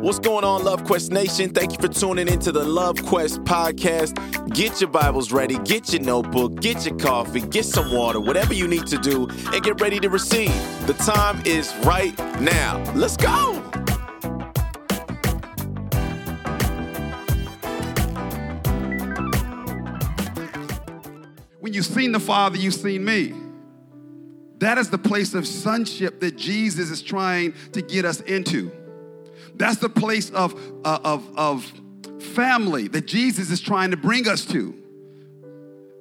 What's going on, Love Quest Nation? Thank you for tuning into the Love Quest podcast. Get your Bibles ready, get your notebook, get your coffee, get some water, whatever you need to do, and get ready to receive. The time is right now. Let's go. When you've seen the Father, you've seen me. That is the place of sonship that Jesus is trying to get us into. That's the place of, uh, of, of family that Jesus is trying to bring us to.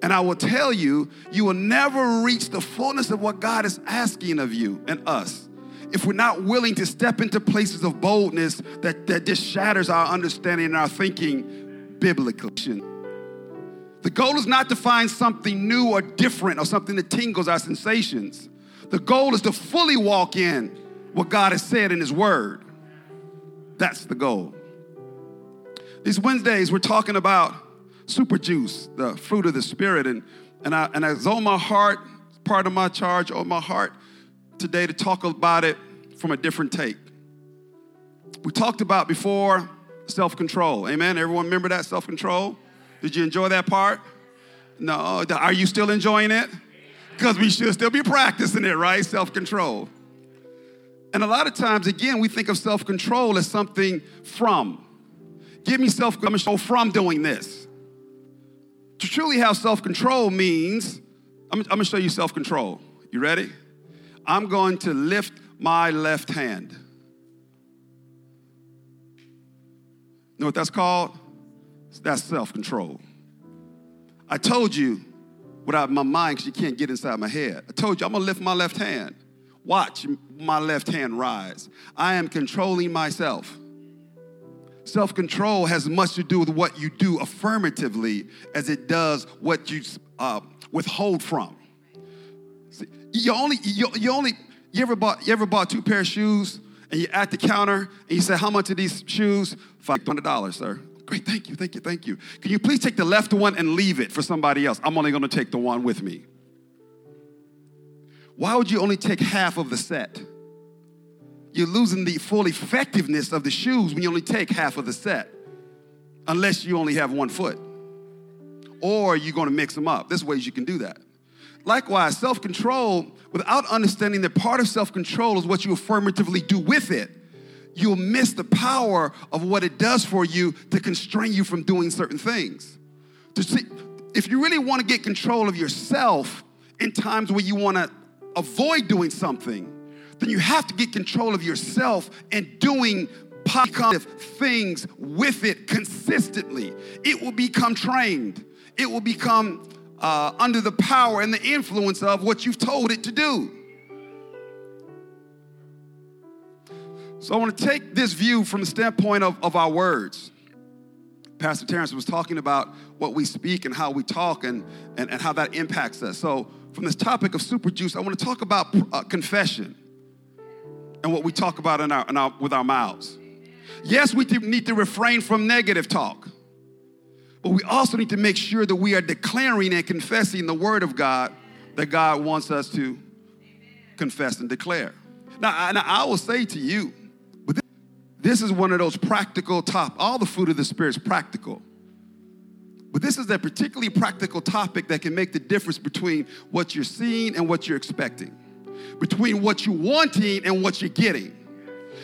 And I will tell you, you will never reach the fullness of what God is asking of you and us if we're not willing to step into places of boldness that, that just shatters our understanding and our thinking biblically. The goal is not to find something new or different or something that tingles our sensations. The goal is to fully walk in what God has said in His Word. That's the goal. These Wednesdays, we're talking about super juice, the fruit of the Spirit. And, and, I, and it's on my heart, part of my charge on my heart today to talk about it from a different take. We talked about before self control. Amen. Everyone remember that self control? Did you enjoy that part? No. Are you still enjoying it? Because we should still be practicing it, right? Self control. And a lot of times, again, we think of self control as something from. Give me self control from doing this. To truly have self control means, I'm, I'm gonna show you self control. You ready? I'm going to lift my left hand. Know what that's called? That's self control. I told you without my mind because you can't get inside my head. I told you I'm gonna lift my left hand. Watch my left hand rise. I am controlling myself. Self control has much to do with what you do affirmatively as it does what you uh, withhold from. See, you only, you, you only, you ever bought, you ever bought two pair of shoes and you're at the counter and you say, How much are these shoes? $500, sir. Great, thank you, thank you, thank you. Can you please take the left one and leave it for somebody else? I'm only gonna take the one with me. Why would you only take half of the set? You're losing the full effectiveness of the shoes when you only take half of the set, unless you only have one foot. Or you're gonna mix them up. There's ways you can do that. Likewise, self control, without understanding that part of self control is what you affirmatively do with it, you'll miss the power of what it does for you to constrain you from doing certain things. To see, if you really wanna get control of yourself in times where you wanna avoid doing something, then you have to get control of yourself and doing positive things with it consistently. It will become trained, it will become uh, under the power and the influence of what you've told it to do. So I want to take this view from the standpoint of, of our words. Pastor Terrence was talking about what we speak and how we talk and, and, and how that impacts us. So, from this topic of super juice, I want to talk about uh, confession and what we talk about in our, in our, with our mouths. Yes, we need to refrain from negative talk, but we also need to make sure that we are declaring and confessing the word of God that God wants us to confess and declare. Now, I, now I will say to you, but this is one of those practical top. All the fruit of the spirit is practical. But this is a particularly practical topic that can make the difference between what you're seeing and what you're expecting, between what you're wanting and what you're getting,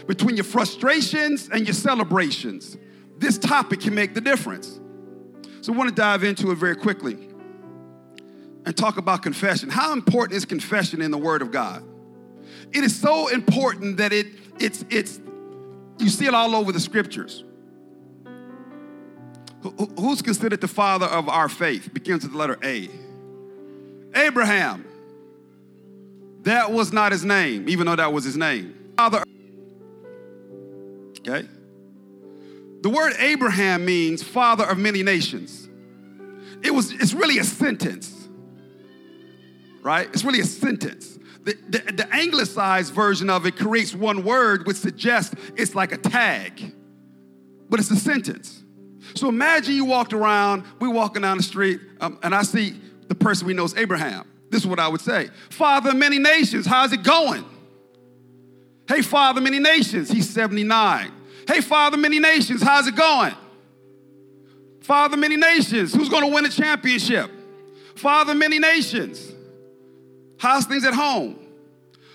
between your frustrations and your celebrations. This topic can make the difference. So I want to dive into it very quickly and talk about confession. How important is confession in the Word of God? It is so important that it it's it's you see it all over the scriptures. Who's considered the father of our faith? Begins with the letter A. Abraham. That was not his name, even though that was his name. Father. Okay? The word Abraham means father of many nations. It was, it's really a sentence, right? It's really a sentence. The, the, the anglicized version of it creates one word, which suggests it's like a tag, but it's a sentence. So imagine you walked around, we walking down the street, um, and I see the person we know is Abraham. This is what I would say Father of many nations, how's it going? Hey, Father of many nations, he's 79. Hey, Father, many nations, how's it going? Father, many nations, who's going to win a championship? Father, many nations, how's things at home?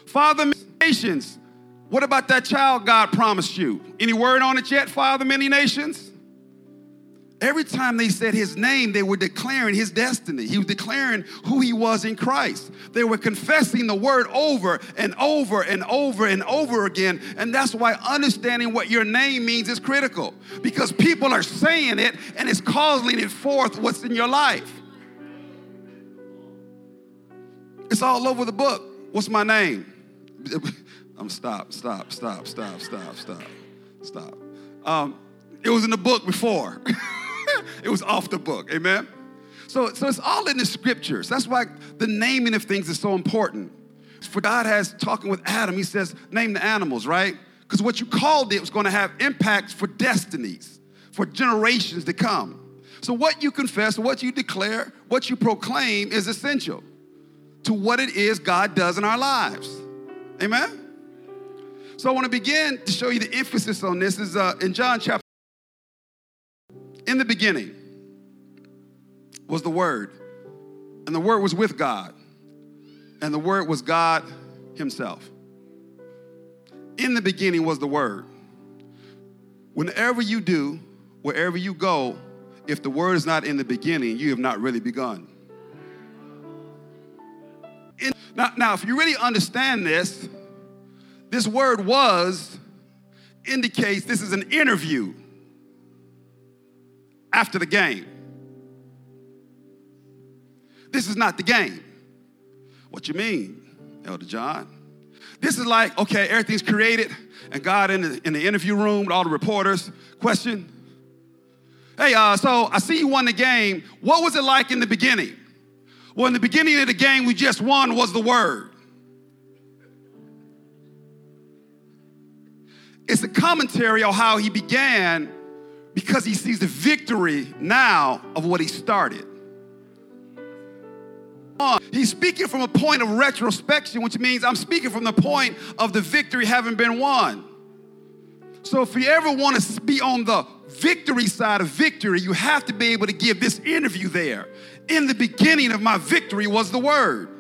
Father, many nations, what about that child God promised you? Any word on it yet, Father, many nations? Every time they said his name, they were declaring his destiny. He was declaring who he was in Christ. They were confessing the word over and over and over and over again. And that's why understanding what your name means is critical because people are saying it and it's calling it forth what's in your life. It's all over the book. What's my name? I'm stop, stop, stop, stop, stop, stop, stop. Um, it was in the book before. it was off the book. Amen. So, so it's all in the scriptures. That's why the naming of things is so important. For God has talking with Adam, he says, name the animals, right? Because what you called it was going to have impacts for destinies, for generations to come. So what you confess, what you declare, what you proclaim is essential to what it is God does in our lives. Amen? So I want to begin to show you the emphasis on this is uh, in John chapter. In the beginning was the Word, and the Word was with God, and the Word was God Himself. In the beginning was the Word. Whenever you do, wherever you go, if the Word is not in the beginning, you have not really begun. In, now, now, if you really understand this, this word was indicates this is an interview after the game. This is not the game. What you mean, Elder John? This is like, okay, everything's created, and God in the, in the interview room with all the reporters, question, hey, uh, so I see you won the game. What was it like in the beginning? Well, in the beginning of the game we just won was the word. It's a commentary on how he began because he sees the victory now of what he started. He's speaking from a point of retrospection, which means I'm speaking from the point of the victory having been won. So, if you ever want to be on the victory side of victory, you have to be able to give this interview there. In the beginning of my victory was the word.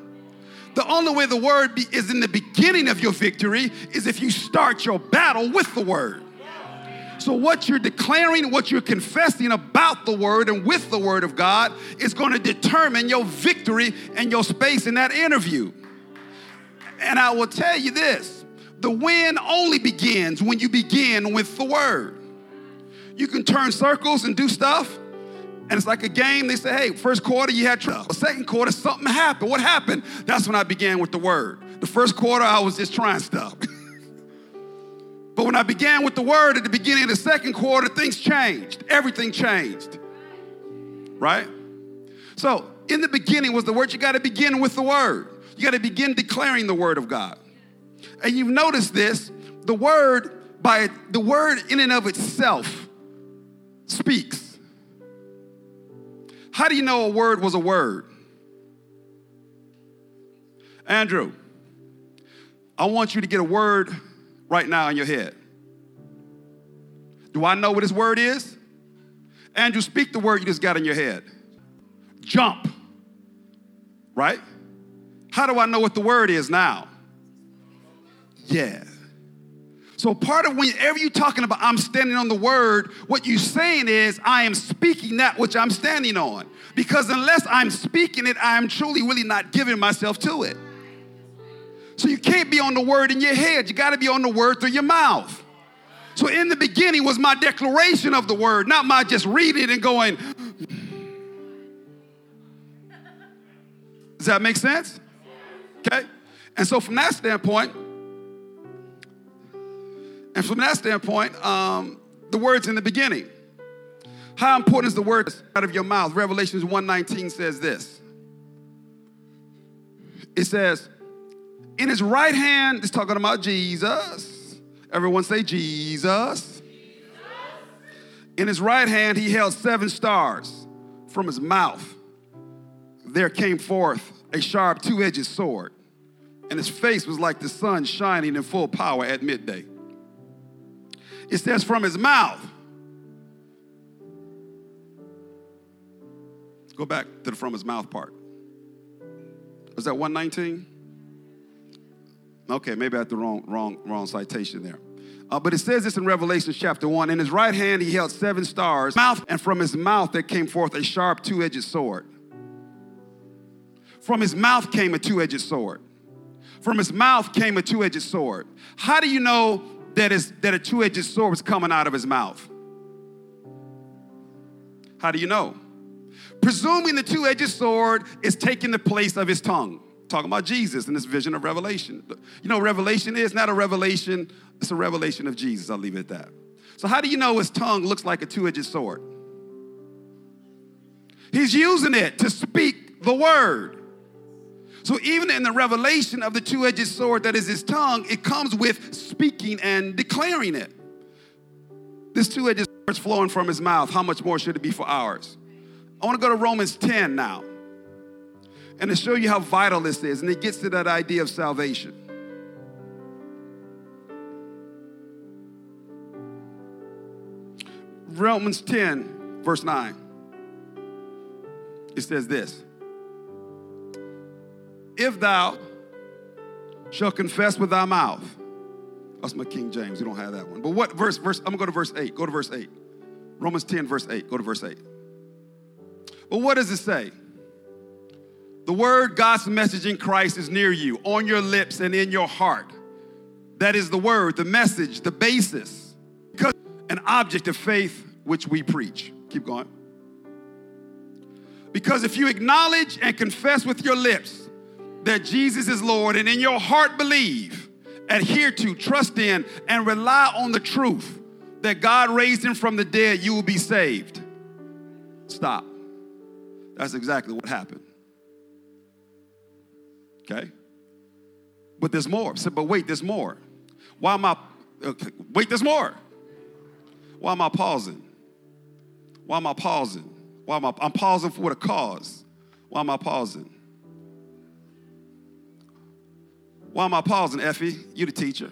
The only way the word be, is in the beginning of your victory is if you start your battle with the word. So, what you're declaring, what you're confessing about the word and with the word of God is going to determine your victory and your space in that interview. And I will tell you this the win only begins when you begin with the word. You can turn circles and do stuff, and it's like a game. They say, hey, first quarter you had trouble. Second quarter, something happened. What happened? That's when I began with the word. The first quarter, I was just trying stuff. but when I began with the word at the beginning of the second quarter, things changed. Everything changed. Right? So, in the beginning was the word. You got to begin with the word. You got to begin declaring the word of God. And you've noticed this the word, by the word in and of itself, speaks. How do you know a word was a word? Andrew, I want you to get a word right now in your head. Do I know what his word is? Andrew, speak the word you just got in your head. Jump. Right? How do I know what the word is now? Yeah. So part of whenever you're talking about I'm standing on the word, what you're saying is I am speaking that which I'm standing on. Because unless I'm speaking it, I am truly really not giving myself to it. So you can't be on the word in your head. You got to be on the word through your mouth. So in the beginning was my declaration of the word, not my just reading it and going. Does that make sense? Okay. And so from that standpoint, and from that standpoint, um, the word's in the beginning. How important is the word out of your mouth? Revelations 1:19 says this. It says, in his right hand, it's talking about Jesus. Everyone say Jesus. Jesus. In his right hand, he held seven stars. From his mouth, there came forth a sharp two edged sword, and his face was like the sun shining in full power at midday. It says from his mouth. Go back to the from his mouth part. Was that 119? Okay, maybe I had the wrong, wrong, wrong citation there. Uh, but it says this in Revelation chapter 1. In his right hand he held seven stars, mouth, and from his mouth there came forth a sharp two edged sword. From his mouth came a two edged sword. From his mouth came a two edged sword. How do you know that, is, that a two edged sword was coming out of his mouth? How do you know? Presuming the two edged sword is taking the place of his tongue. Talking about Jesus in this vision of revelation. You know, revelation is not a revelation, it's a revelation of Jesus. I'll leave it at that. So, how do you know his tongue looks like a two edged sword? He's using it to speak the word. So, even in the revelation of the two edged sword that is his tongue, it comes with speaking and declaring it. This two edged sword is flowing from his mouth. How much more should it be for ours? I want to go to Romans 10 now and to show you how vital this is. And it gets to that idea of salvation. Romans 10, verse 9. It says this If thou shalt confess with thy mouth, that's my King James, you don't have that one. But what verse? Verse, I'm gonna go to verse 8. Go to verse 8. Romans 10, verse 8. Go to verse 8. But what does it say? The word, God's message in Christ is near you, on your lips and in your heart. That is the word, the message, the basis, because an object of faith which we preach. Keep going. Because if you acknowledge and confess with your lips that Jesus is Lord and in your heart believe, adhere to, trust in, and rely on the truth that God raised him from the dead, you will be saved. Stop. That's exactly what happened. Okay? But there's more. So, but wait, there's more. Why am I, okay, wait, there's more. Why am I pausing? Why am I pausing? Why am I, I'm pausing for a cause. Why am I pausing? Why am I pausing, Effie? You the teacher.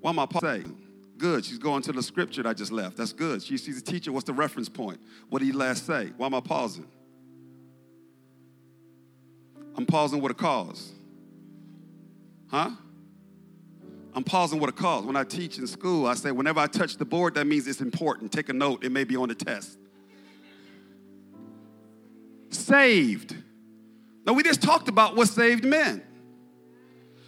Why am I pausing? Good. She's going to the scripture that I just left. That's good. She, she's a teacher. What's the reference point? What did he last say? Why am I pausing? I'm pausing with a cause. Huh? I'm pausing with a cause. When I teach in school, I say, whenever I touch the board, that means it's important. Take a note, it may be on the test. Saved. Now, we just talked about what saved men.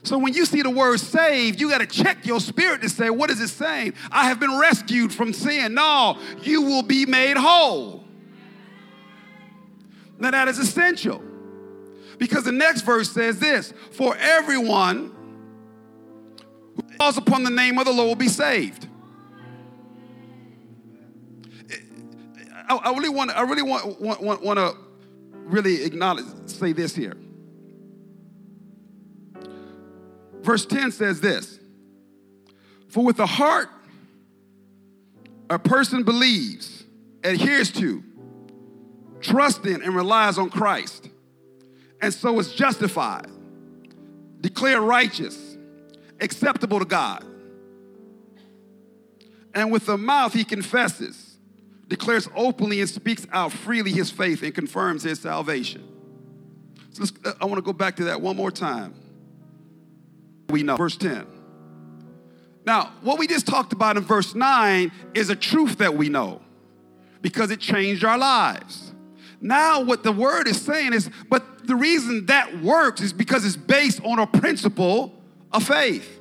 So when you see the word saved, you got to check your spirit to say, what is it saying? I have been rescued from sin. No, you will be made whole. Now, that is essential. Because the next verse says this For everyone who calls upon the name of the Lord will be saved. I, really want I really want, want, want, want to really acknowledge, say this here. Verse 10 says this For with the heart a person believes, adheres to, trusts in, and relies on Christ and so is justified, declared righteous, acceptable to God. And with the mouth he confesses, declares openly, and speaks out freely his faith and confirms his salvation. So uh, I want to go back to that one more time. We know, verse 10. Now, what we just talked about in verse 9 is a truth that we know because it changed our lives. Now, what the word is saying is, but the reason that works is because it's based on a principle of faith.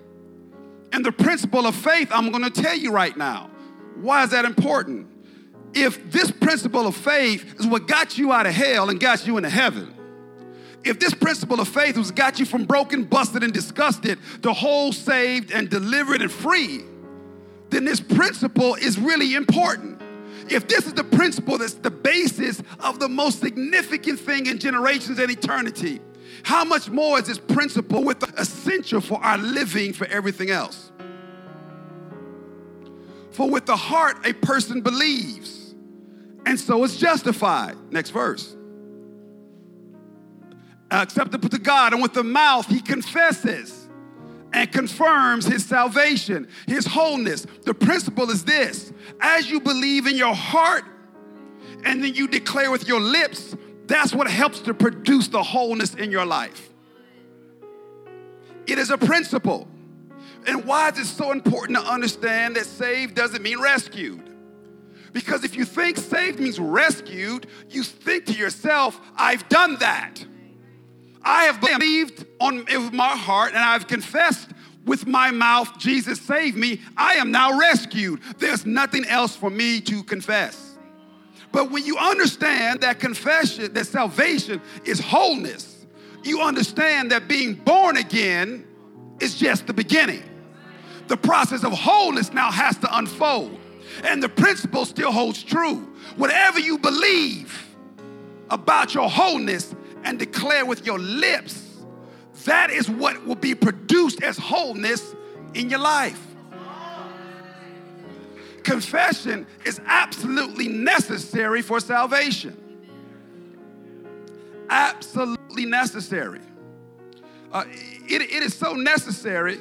And the principle of faith, I'm gonna tell you right now. Why is that important? If this principle of faith is what got you out of hell and got you into heaven, if this principle of faith was got you from broken, busted, and disgusted to whole, saved, and delivered and free, then this principle is really important. If this is the principle that's the basis of the most significant thing in generations and eternity, how much more is this principle with essential for our living for everything else? For with the heart a person believes, and so is justified. Next verse. Acceptable to God, and with the mouth he confesses, and confirms his salvation, his wholeness. The principle is this as you believe in your heart and then you declare with your lips, that's what helps to produce the wholeness in your life. It is a principle. And why is it so important to understand that saved doesn't mean rescued? Because if you think saved means rescued, you think to yourself, I've done that. I have believed on with my heart and I've confessed with my mouth, Jesus saved me. I am now rescued. There's nothing else for me to confess. But when you understand that confession, that salvation is wholeness, you understand that being born again is just the beginning. The process of wholeness now has to unfold. And the principle still holds true. Whatever you believe about your wholeness and declare with your lips, that is what will be produced as wholeness in your life. Confession is absolutely necessary for salvation. Absolutely necessary. Uh, it, it is so necessary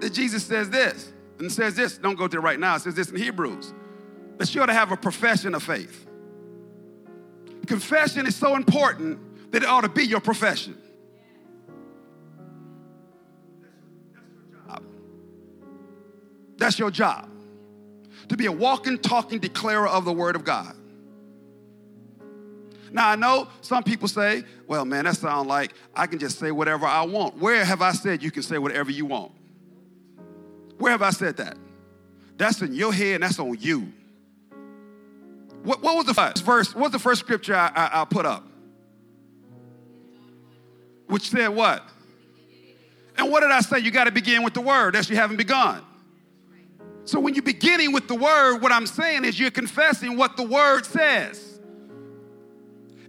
that Jesus says this and says this. Don't go there right now. It says this in Hebrews that you ought to have a profession of faith. Confession is so important that it ought to be your profession. That's your job. To be a walking, talking declarer of the Word of God. Now, I know some people say, well, man, that sounds like I can just say whatever I want. Where have I said you can say whatever you want? Where have I said that? That's in your head and that's on you. What, what was the first verse? What was the first scripture I, I, I put up? Which said what? And what did I say? You got to begin with the word. That's you haven't begun. So when you're beginning with the word, what I'm saying is you're confessing what the word says.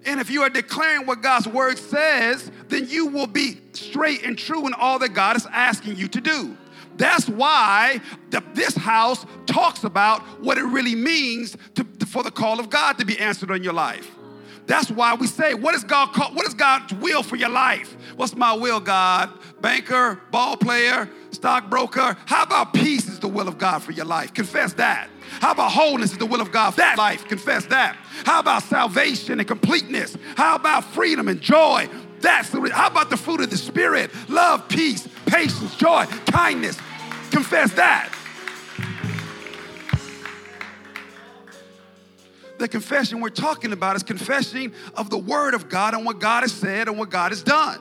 And if you are declaring what God's word says, then you will be straight and true in all that God is asking you to do. That's why the, this house talks about what it really means to, for the call of God to be answered in your life. That's why we say, what is God call, what is God's will for your life? What's my will, God? Banker, ball player, stockbroker. How about peace is the will of God for your life? Confess that. How about wholeness is the will of God for that life? Confess that. How about salvation and completeness? How about freedom and joy? That's the, how about the fruit of the spirit? Love, peace, patience, joy, kindness. Confess that. The confession we're talking about is confessing of the word of God and what God has said and what God has done.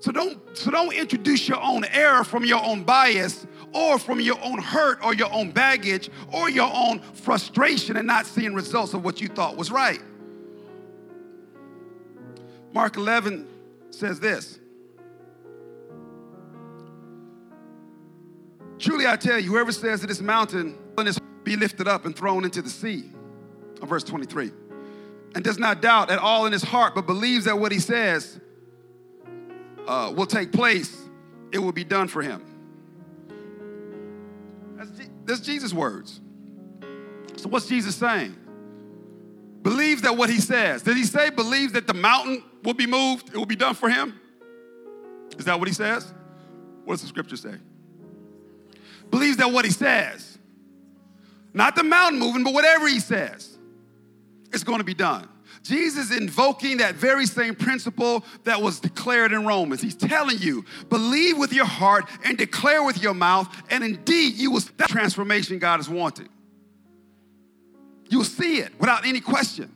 So don't, so don't introduce your own error from your own bias or from your own hurt or your own baggage or your own frustration and not seeing results of what you thought was right. Mark 11 says this Truly I tell you, whoever says to this mountain, be lifted up and thrown into the sea, verse 23, and does not doubt at all in his heart, but believes that what he says uh, will take place, it will be done for him. That's, that's Jesus' words. So, what's Jesus saying? Believes that what he says. Did he say believes that the mountain will be moved? It will be done for him? Is that what he says? What does the scripture say? Believes that what he says, not the mountain moving, but whatever he says, it's going to be done. Jesus invoking that very same principle that was declared in Romans. He's telling you, believe with your heart and declare with your mouth, and indeed you will that transformation God is wanting. You'll see it without any question.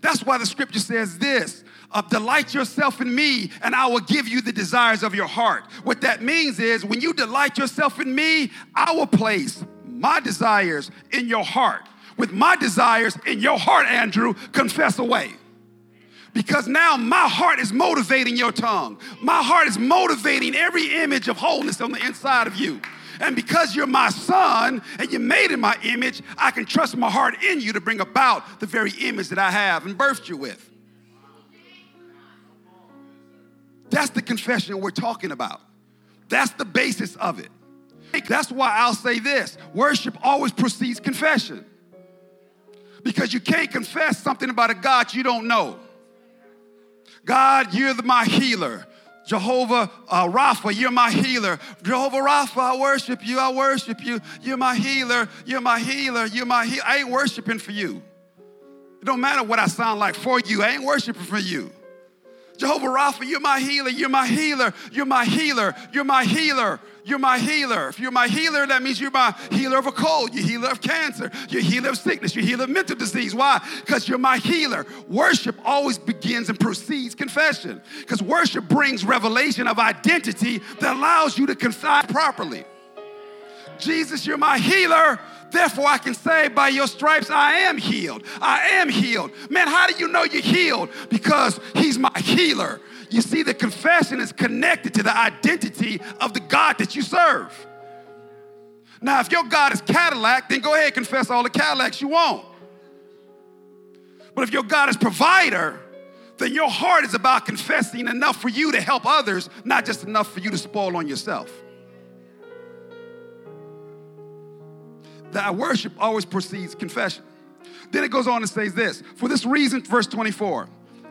That's why the scripture says this uh, delight yourself in me, and I will give you the desires of your heart. What that means is when you delight yourself in me, I will place my desires in your heart. With my desires in your heart, Andrew, confess away. Because now my heart is motivating your tongue. My heart is motivating every image of wholeness on the inside of you. And because you're my son and you're made in my image, I can trust my heart in you to bring about the very image that I have and birthed you with. That's the confession we're talking about. That's the basis of it. That's why I'll say this worship always precedes confession. Because you can't confess something about a God you don't know. God, you're the, my healer. Jehovah uh, Rapha, you're my healer. Jehovah Rapha, I worship you. I worship you. You're my healer. You're my healer. You're my healer. I ain't worshiping for you. It don't matter what I sound like for you. I ain't worshiping for you. Jehovah Rapha, you're my healer. You're my healer. You're my healer. You're my healer. You're my healer. If you're my healer, that means you're my healer of a cold, you're healer of cancer, you're healer of sickness, you're healer of mental disease. Why? Because you're my healer. Worship always begins and precedes confession. Because worship brings revelation of identity that allows you to confide properly. Jesus, you're my healer. Therefore, I can say, by your stripes, I am healed. I am healed. Man, how do you know you're healed? Because he's my healer. You see, the confession is connected to the identity of the God that you serve. Now, if your God is Cadillac, then go ahead and confess all the Cadillacs you want. But if your God is provider, then your heart is about confessing enough for you to help others, not just enough for you to spoil on yourself. That worship always precedes confession. Then it goes on and says this For this reason, verse 24,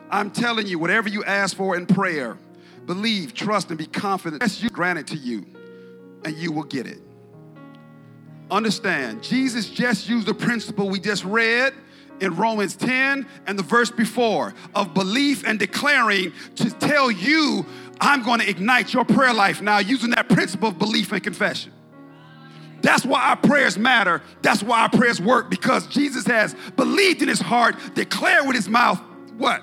I'm telling you, whatever you ask for in prayer, believe, trust, and be confident. That's you granted to you, and you will get it. Understand, Jesus just used the principle we just read in Romans 10 and the verse before of belief and declaring to tell you, I'm going to ignite your prayer life now using that principle of belief and confession. That's why our prayers matter. That's why our prayers work because Jesus has believed in his heart, declared with his mouth, what?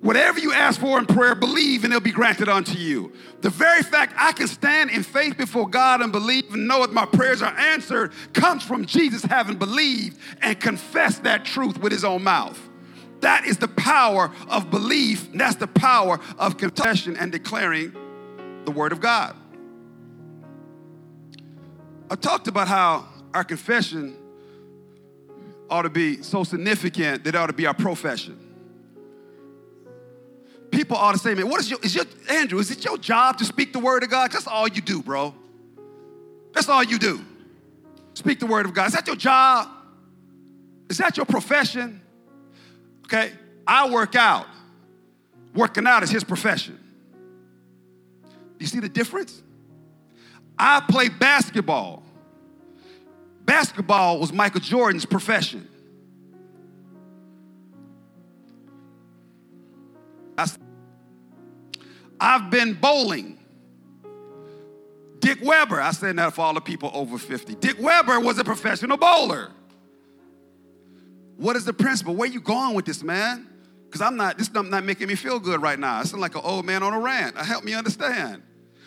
Whatever you ask for in prayer, believe and it'll be granted unto you. The very fact I can stand in faith before God and believe and know that my prayers are answered comes from Jesus having believed and confessed that truth with his own mouth. That is the power of belief. That's the power of confession and declaring the word of God. I talked about how our confession ought to be so significant that it ought to be our profession people ought to say, man, what is your, is your, Andrew, is it your job to speak the word of God? That's all you do, bro. That's all you do. Speak the word of God. Is that your job? Is that your profession? Okay, I work out. Working out is his profession. Do you see the difference? I play basketball. Basketball was Michael Jordan's profession. I've been bowling. Dick Weber, I said that for all the people over 50. Dick Weber was a professional bowler. What is the principle? Where you going with this, man? Because I'm not, this is not making me feel good right now. I sound like an old man on a rant. Help me understand.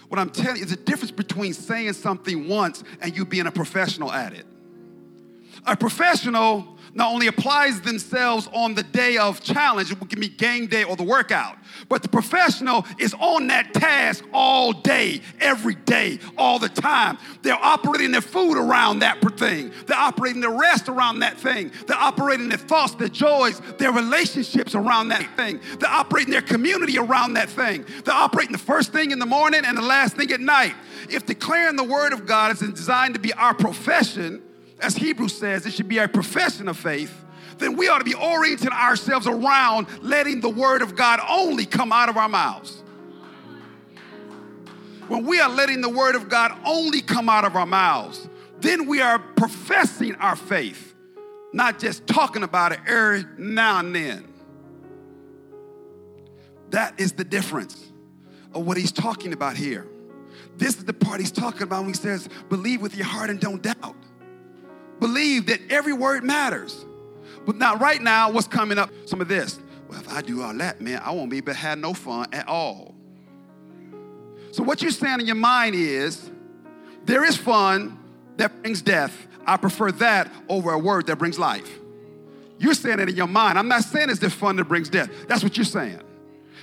What I'm telling you is the difference between saying something once and you being a professional at it. A professional not only applies themselves on the day of challenge, it can be game day or the workout, but the professional is on that task all day, every day, all the time. They're operating their food around that thing. They're operating their rest around that thing. They're operating their thoughts, their joys, their relationships around that thing. They're operating their community around that thing. They're operating the first thing in the morning and the last thing at night. If declaring the word of God is designed to be our profession, as Hebrews says, it should be a profession of faith, then we ought to be orienting ourselves around letting the word of God only come out of our mouths. When we are letting the word of God only come out of our mouths, then we are professing our faith, not just talking about it every now and then. That is the difference of what he's talking about here. This is the part he's talking about when he says, believe with your heart and don't doubt believe that every word matters. But now, right now, what's coming up? Some of this. Well, if I do all that, man, I won't be able to have no fun at all. So, what you're saying in your mind is there is fun that brings death. I prefer that over a word that brings life. You're saying it in your mind. I'm not saying it's the fun that brings death. That's what you're saying.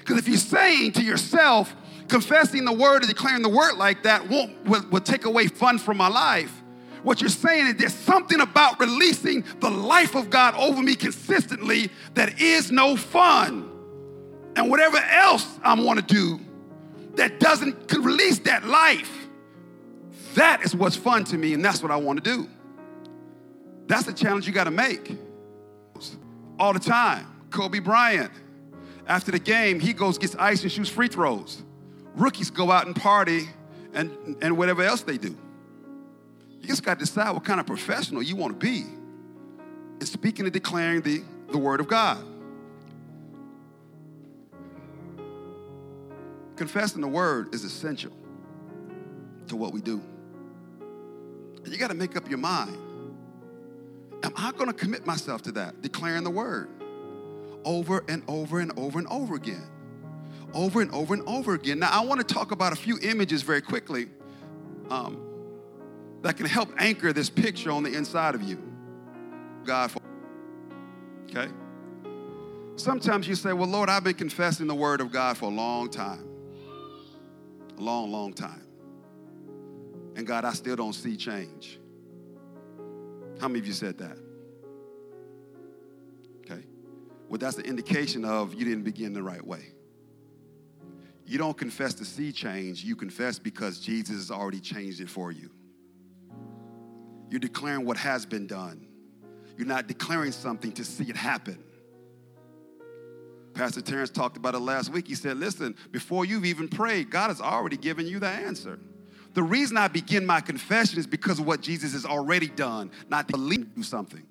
Because if you're saying to yourself, confessing the word and declaring the word like that won't will, will take away fun from my life, what you're saying is there's something about releasing the life of God over me consistently that is no fun. And whatever else I want to do that doesn't release that life, that is what's fun to me, and that's what I want to do. That's the challenge you got to make all the time. Kobe Bryant, After the game, he goes, gets ice and shoots free throws. Rookies go out and party and, and whatever else they do. You just got to decide what kind of professional you want to be in speaking and declaring the, the word of God. Confessing the word is essential to what we do. You got to make up your mind. Am I going to commit myself to that? Declaring the word over and over and over and over again. Over and over and over again. Now, I want to talk about a few images very quickly um, that can help anchor this picture on the inside of you. God, for, okay? Sometimes you say, Well, Lord, I've been confessing the word of God for a long time. A long, long time. And God, I still don't see change. How many of you said that? Okay. Well, that's the indication of you didn't begin the right way. You don't confess to see change, you confess because Jesus has already changed it for you. You're declaring what has been done. You're not declaring something to see it happen. Pastor Terrence talked about it last week. He said, Listen, before you've even prayed, God has already given you the answer. The reason I begin my confession is because of what Jesus has already done, not to believe do something.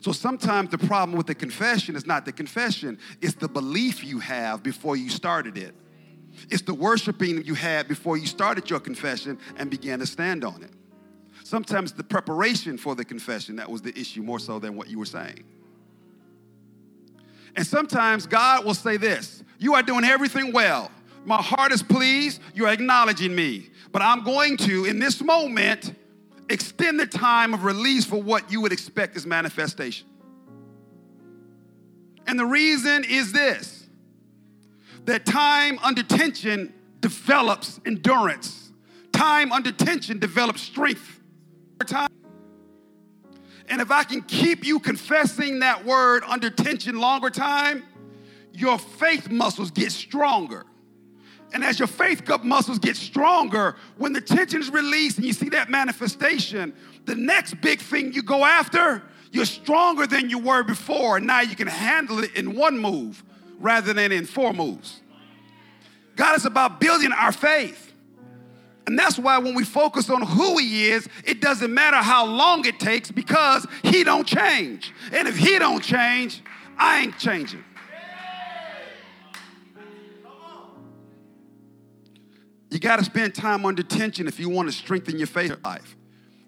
So sometimes the problem with the confession is not the confession, it's the belief you have before you started it. It's the worshiping you had before you started your confession and began to stand on it. Sometimes the preparation for the confession that was the issue more so than what you were saying. And sometimes God will say this You are doing everything well. My heart is pleased. You're acknowledging me. But I'm going to, in this moment, extend the time of release for what you would expect as manifestation. And the reason is this that time under tension develops endurance, time under tension develops strength. Time. And if I can keep you confessing that word under tension longer time, your faith muscles get stronger. And as your faith cup muscles get stronger, when the tension is released and you see that manifestation, the next big thing you go after, you're stronger than you were before. And now you can handle it in one move rather than in four moves. God is about building our faith. And that's why when we focus on who he is, it doesn't matter how long it takes because he don't change. And if he don't change, I ain't changing. You got to spend time under tension if you want to strengthen your faith life.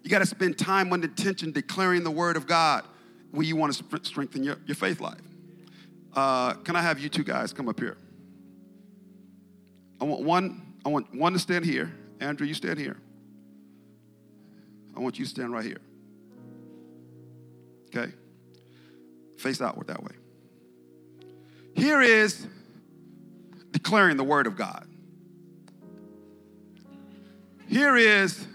You got to spend time under tension declaring the word of God when you want to strengthen your, your faith life. Uh, can I have you two guys come up here? I want one. I want one to stand here. Andrew, you stand here. I want you to stand right here. Okay? Face outward that way. Here is declaring the word of God. Here is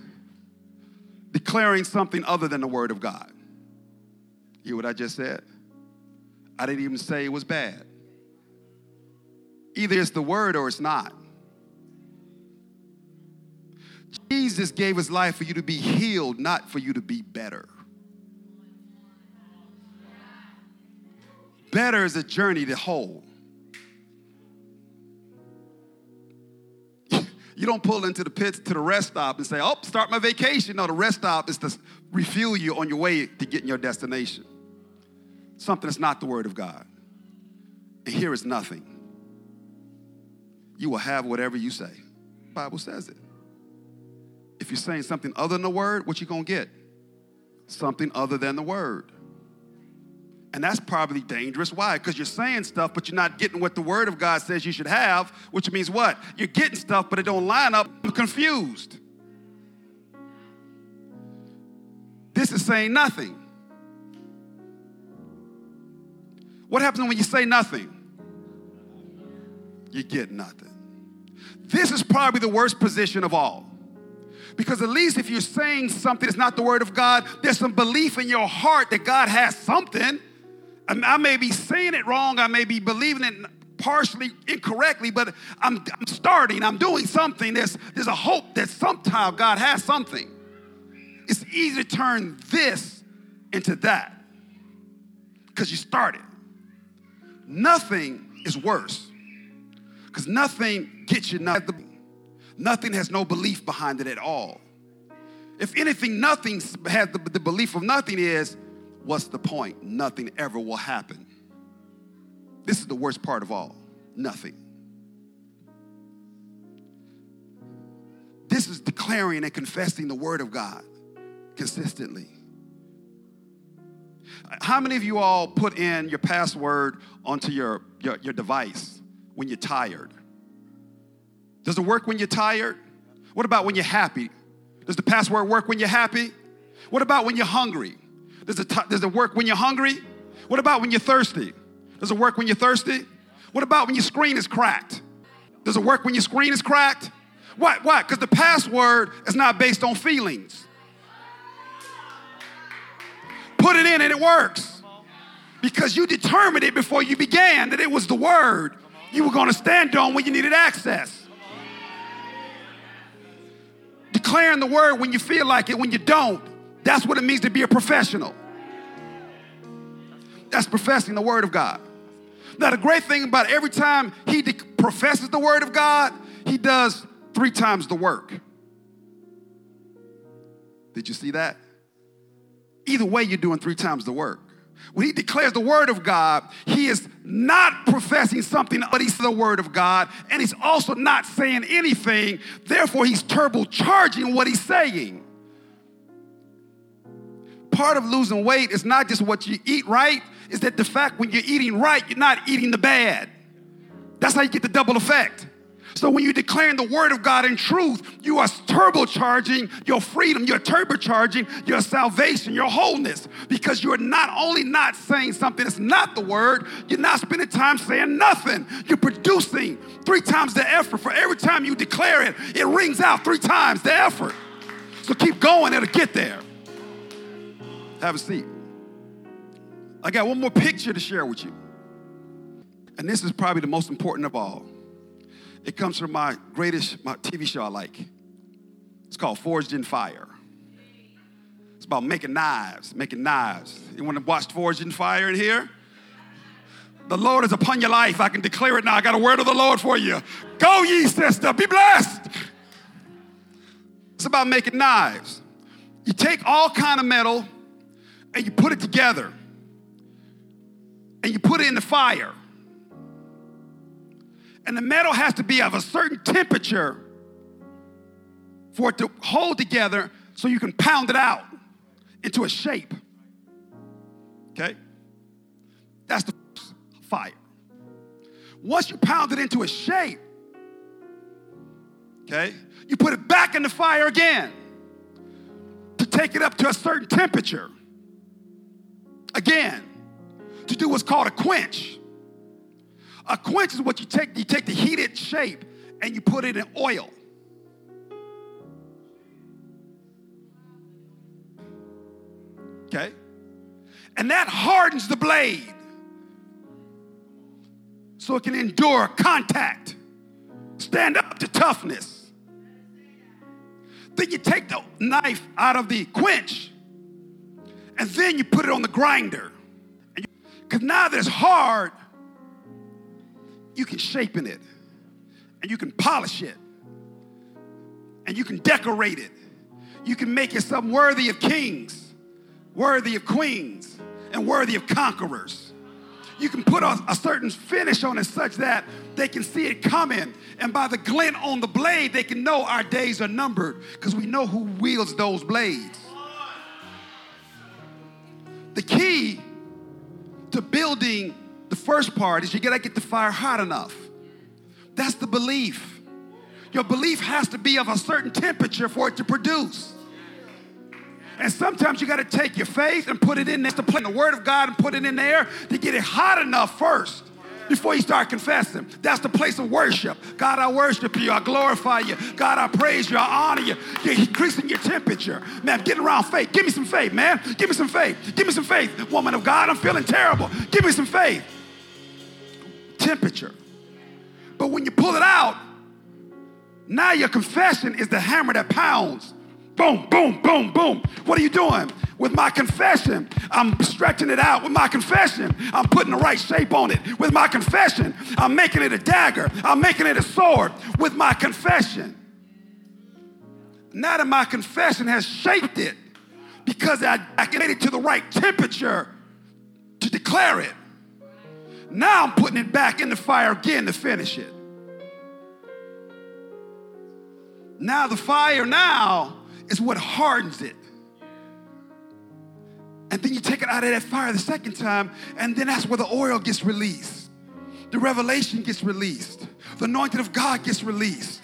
declaring something other than the word of God. You hear what I just said? I didn't even say it was bad. Either it's the word or it's not. Jesus gave his life for you to be healed, not for you to be better. Better is a journey to whole. You don't pull into the pits to the rest stop and say, oh, start my vacation. No, the rest stop is to refuel you on your way to getting your destination. Something that's not the word of God. And here is nothing. You will have whatever you say. The Bible says it. If you're saying something other than the word, what you gonna get? Something other than the word. And that's probably dangerous. Why? Because you're saying stuff, but you're not getting what the Word of God says you should have, which means what? You're getting stuff, but it don't line up. I'm confused. This is saying nothing. What happens when you say nothing? You get nothing. This is probably the worst position of all. Because at least if you're saying something that's not the word of God, there's some belief in your heart that God has something. I may be saying it wrong, I may be believing it partially incorrectly, but I'm, I'm starting, I'm doing something. There's, there's a hope that somehow God has something. It's easy to turn this into that because you started. Nothing is worse. Because nothing gets you nothing. Nothing has no belief behind it at all. If anything, nothing has the, the belief of nothing is, what's the point? Nothing ever will happen. This is the worst part of all. Nothing. This is declaring and confessing the word of God consistently. How many of you all put in your password onto your, your, your device when you're tired? Does it work when you're tired? What about when you're happy? Does the password work when you're happy? What about when you're hungry? Does it, t- does it work when you're hungry? What about when you're thirsty? Does it work when you're thirsty? What about when your screen is cracked? Does it work when your screen is cracked? What? What? Because the password is not based on feelings. Put it in and it works. Because you determined it before you began that it was the word you were going to stand on when you needed access. Declaring the word when you feel like it, when you don't, that's what it means to be a professional. That's professing the word of God. Now, the great thing about every time he de- professes the word of God, he does three times the work. Did you see that? Either way, you're doing three times the work. When he declares the word of God, he is not professing something, but he's the word of God, and he's also not saying anything. Therefore, he's turbocharging what he's saying. Part of losing weight is not just what you eat right, is that the fact when you're eating right, you're not eating the bad. That's how you get the double effect. So when you're declaring the word of God in truth, you are turbocharging your freedom, you're turbocharging your salvation, your wholeness, because you're not only not saying something that's not the word, you're not spending time saying nothing. You're producing three times the effort. For every time you declare it, it rings out three times the effort. So keep going, it'll get there. Have a seat. I got one more picture to share with you. And this is probably the most important of all. It comes from my greatest my TV show I like. It's called Forged in Fire. It's about making knives, making knives. You want to watch Forged in Fire in here? The Lord is upon your life. I can declare it now. I got a word of the Lord for you. Go ye, sister, be blessed. It's about making knives. You take all kind of metal and you put it together and you put it in the fire and the metal has to be of a certain temperature for it to hold together so you can pound it out into a shape. Okay? That's the fire. Once you pound it into a shape, okay, you put it back in the fire again to take it up to a certain temperature. Again, to do what's called a quench. A quench is what you take, you take the heated shape and you put it in oil. Okay? And that hardens the blade so it can endure contact, stand up to toughness. Then you take the knife out of the quench and then you put it on the grinder. Because now that it's hard, you can shape in it and you can polish it and you can decorate it. You can make it something worthy of kings, worthy of queens, and worthy of conquerors. You can put a, a, certain finish on it such that they can see it coming. And by the glint on the blade, they can know our days are numbered because we know who wields those blades. The key to building the first part is you gotta get the fire hot enough. That's the belief. Your belief has to be of a certain temperature for it to produce. And sometimes you got to take your faith and put it in there to put the word of God and put it in there to get it hot enough first before you start confessing. That's the place of worship. God, I worship you. I glorify you. God, I praise you. I honor you. You're increasing your temperature. Man, get around faith. Give me some faith, man. Give me some faith. Give me some faith. Woman of God, I'm feeling terrible. Give me some faith temperature. But when you pull it out, now your confession is the hammer that pounds Boom, boom, boom, boom. What are you doing? With my confession, I'm stretching it out. With my confession, I'm putting the right shape on it. With my confession, I'm making it a dagger. I'm making it a sword. With my confession. Now that my confession has shaped it, because I, I made it to the right temperature to declare it. Now I'm putting it back in the fire again to finish it. Now the fire now is what hardens it. And then you take it out of that fire the second time, and then that's where the oil gets released. The revelation gets released. The anointing of God gets released.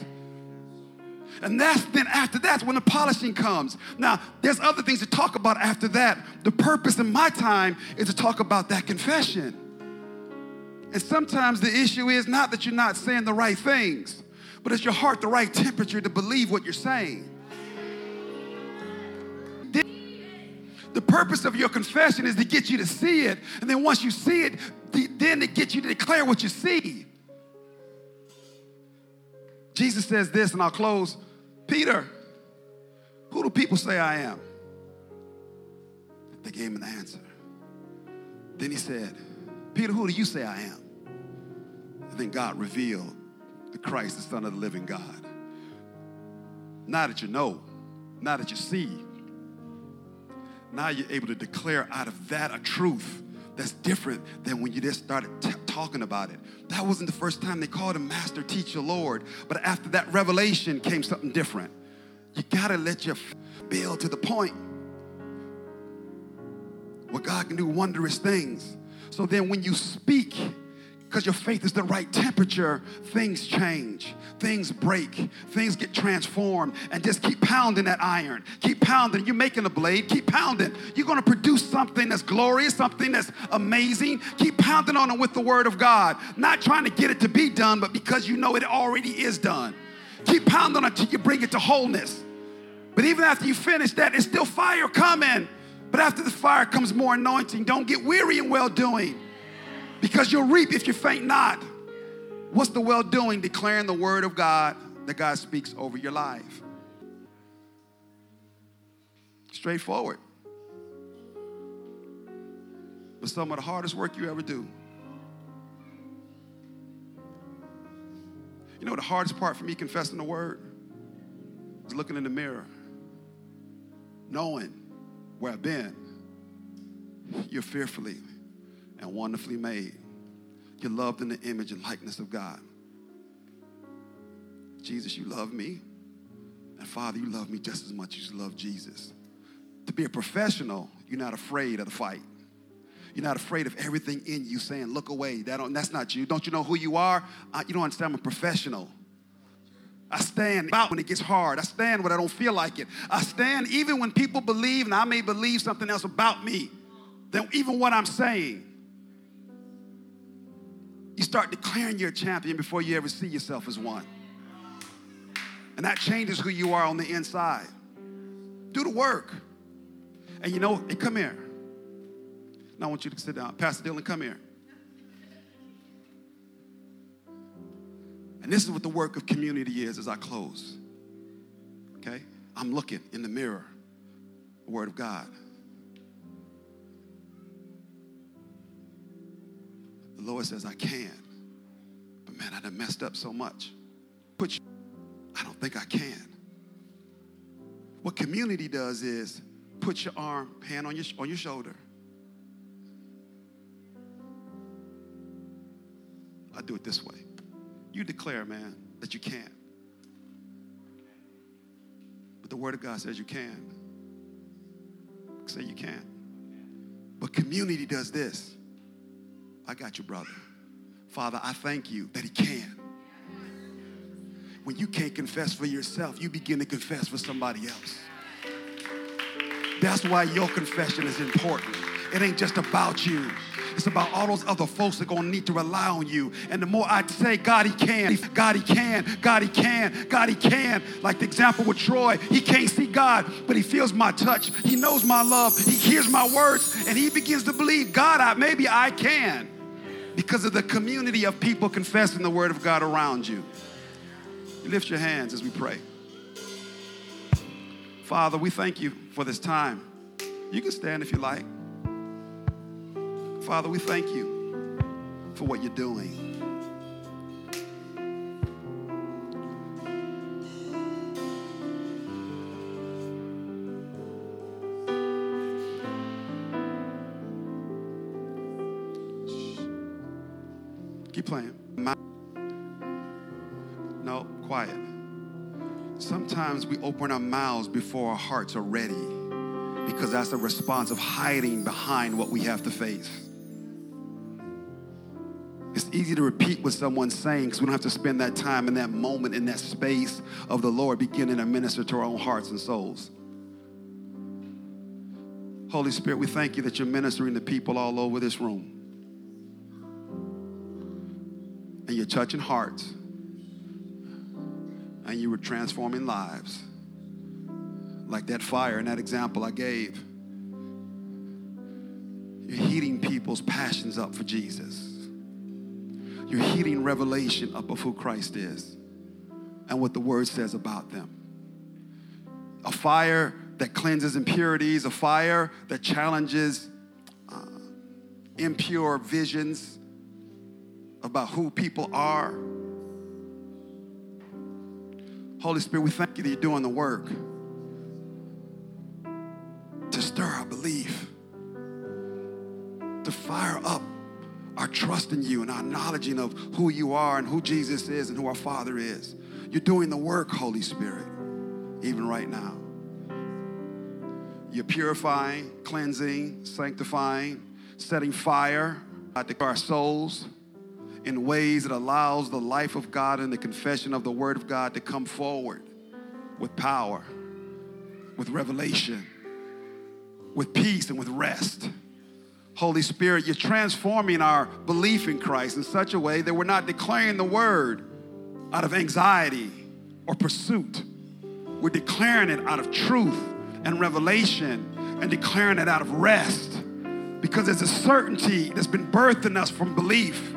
And that's then after that's when the polishing comes. Now, there's other things to talk about after that. The purpose in my time is to talk about that confession. And sometimes the issue is not that you're not saying the right things, but is your heart the right temperature to believe what you're saying? The purpose of your confession is to get you to see it. And then once you see it, then to get you to declare what you see. Jesus says this, and I'll close. Peter, who do people say I am? They gave him an answer. Then he said, Peter, who do you say I am? And then God revealed the Christ, the Son of the living God. Now that you know, now that you see, now you're able to declare out of that a truth that's different than when you just started t- talking about it. That wasn't the first time they called him Master, Teacher, Lord. But after that revelation came something different. You gotta let your build to the point where God can do wondrous things. So then when you speak, because your faith is the right temperature, things change, things break, things get transformed, and just keep pounding that iron. Keep pounding. You're making a blade, keep pounding. You're gonna produce something that's glorious, something that's amazing. Keep pounding on it with the word of God. Not trying to get it to be done, but because you know it already is done. Keep pounding until you bring it to wholeness. But even after you finish that, it's still fire coming. But after the fire comes more anointing. Don't get weary in well doing because you'll reap if you faint not. What's the well doing? Declaring the word of God that God speaks over your life. Straightforward. But some of the hardest work you ever do. You know the hardest part for me confessing the word is looking in the mirror, knowing where I've been. You're fearfully and wonderfully made. You're loved in the image and likeness of God. Jesus, you love me. And Father, you love me just as much as you love Jesus. To be a professional, you're not afraid of the fight. You're not afraid of everything in you saying, look away. That don't. that's not you. Don't you know who you are? Uh, you don't understand. I'm a professional. I stand out when it gets hard. I stand when I don't feel like it. I stand even when people believe, and I may believe something else about me than even what I'm saying. You start declaring you're a champion before you ever see yourself as one. And that changes who you are on the inside. Do the work. And you know, hey, come here. Now I want you to sit down. Pastor Dylan, come here. And this is what the work of community is as I close. Okay? I'm looking in the mirror, the Word of God. The Lord says, I can. But man, I done messed up so much. Put I don't think I can. What community does is put your arm, hand on your, on your shoulder. I do it this way. You declare, man, that you can't. But the Word of God says you can. Say you can't. But community does this. I got you, brother. Father, I thank you that He can. When you can't confess for yourself, you begin to confess for somebody else. That's why your confession is important. It ain't just about you. It's about all those other folks that are gonna need to rely on you. And the more I say, God, He can, God, He can, God, He can, God, He can. Like the example with Troy, he can't see God, but he feels my touch. He knows my love. He hears my words, and he begins to believe, God, I, maybe I can. Because of the community of people confessing the word of God around you. you lift your hands as we pray. Father, we thank you for this time. You can stand if you like. Father, we thank you for what you're doing. Keep playing. No, quiet. Sometimes we open our mouths before our hearts are ready because that's the response of hiding behind what we have to face. Easy to repeat what someone's saying because we don't have to spend that time in that moment, in that space of the Lord beginning to minister to our own hearts and souls. Holy Spirit, we thank you that you're ministering to people all over this room. And you're touching hearts. And you were transforming lives. Like that fire and that example I gave. You're heating people's passions up for Jesus. You're heating revelation up of who Christ is and what the word says about them. A fire that cleanses impurities, a fire that challenges uh, impure visions about who people are. Holy Spirit, we thank you that you're doing the work to stir our belief, to fire up our trust in you and our acknowledging of who you are and who Jesus is and who our Father is. You're doing the work, Holy Spirit, even right now. You're purifying, cleansing, sanctifying, setting fire to our souls in ways that allows the life of God and the confession of the Word of God to come forward with power, with revelation, with peace, and with rest. Holy Spirit, you're transforming our belief in Christ in such a way that we're not declaring the Word out of anxiety or pursuit. We're declaring it out of truth and revelation and declaring it out of rest because there's a certainty that's been birthed in us from belief.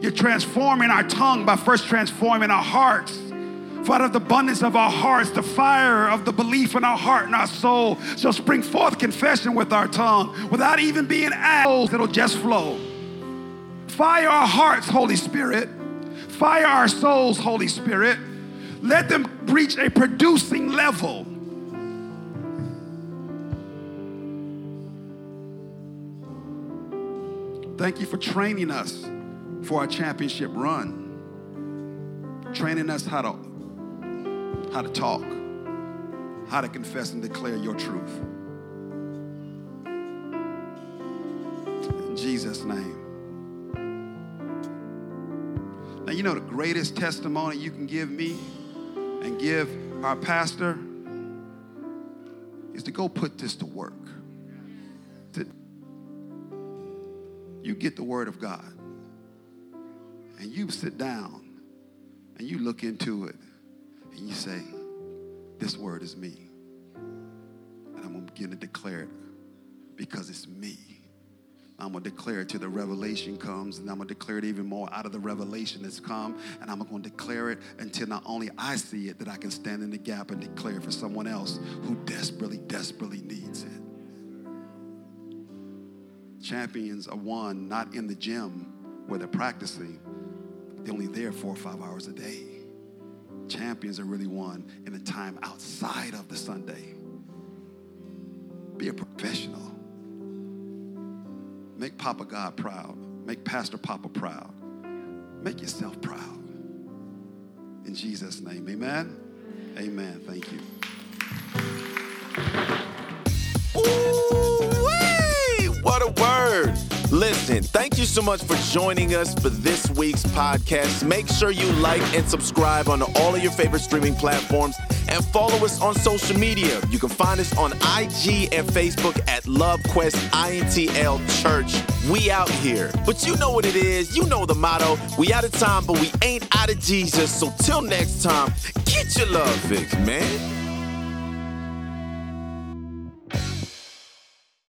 You're transforming our tongue by first transforming our hearts. For out of the abundance of our hearts, the fire of the belief in our heart and our soul shall spring forth confession with our tongue without even being asked. It'll just flow. Fire our hearts, Holy Spirit. Fire our souls, Holy Spirit. Let them reach a producing level Thank you for training us for our championship run. Training us how to how to talk, how to confess and declare your truth. In Jesus' name. Now, you know the greatest testimony you can give me and give our pastor is to go put this to work. To, you get the Word of God and you sit down and you look into it and you say, This Word is me. And I'm going to begin to declare it because it's me. I'm going to declare it till the revelation comes, and I'm going to declare it even more out of the revelation that's come, and I'm going to declare it until not only I see it, that I can stand in the gap and declare for someone else who desperately, desperately needs it. Champions are won not in the gym where they're practicing, they're only there four or five hours a day. Champions are really won in the time outside of the Sunday. Be a professional. Make Papa God proud. Make Pastor Papa proud. Make yourself proud. In Jesus' name, amen. Amen. Thank you. Listen, thank you so much for joining us for this week's podcast. Make sure you like and subscribe on all of your favorite streaming platforms and follow us on social media. You can find us on IG and Facebook at LoveQuest INTL Church. We out here. But you know what it is. You know the motto. We out of time, but we ain't out of Jesus. So till next time, get your love fix, man.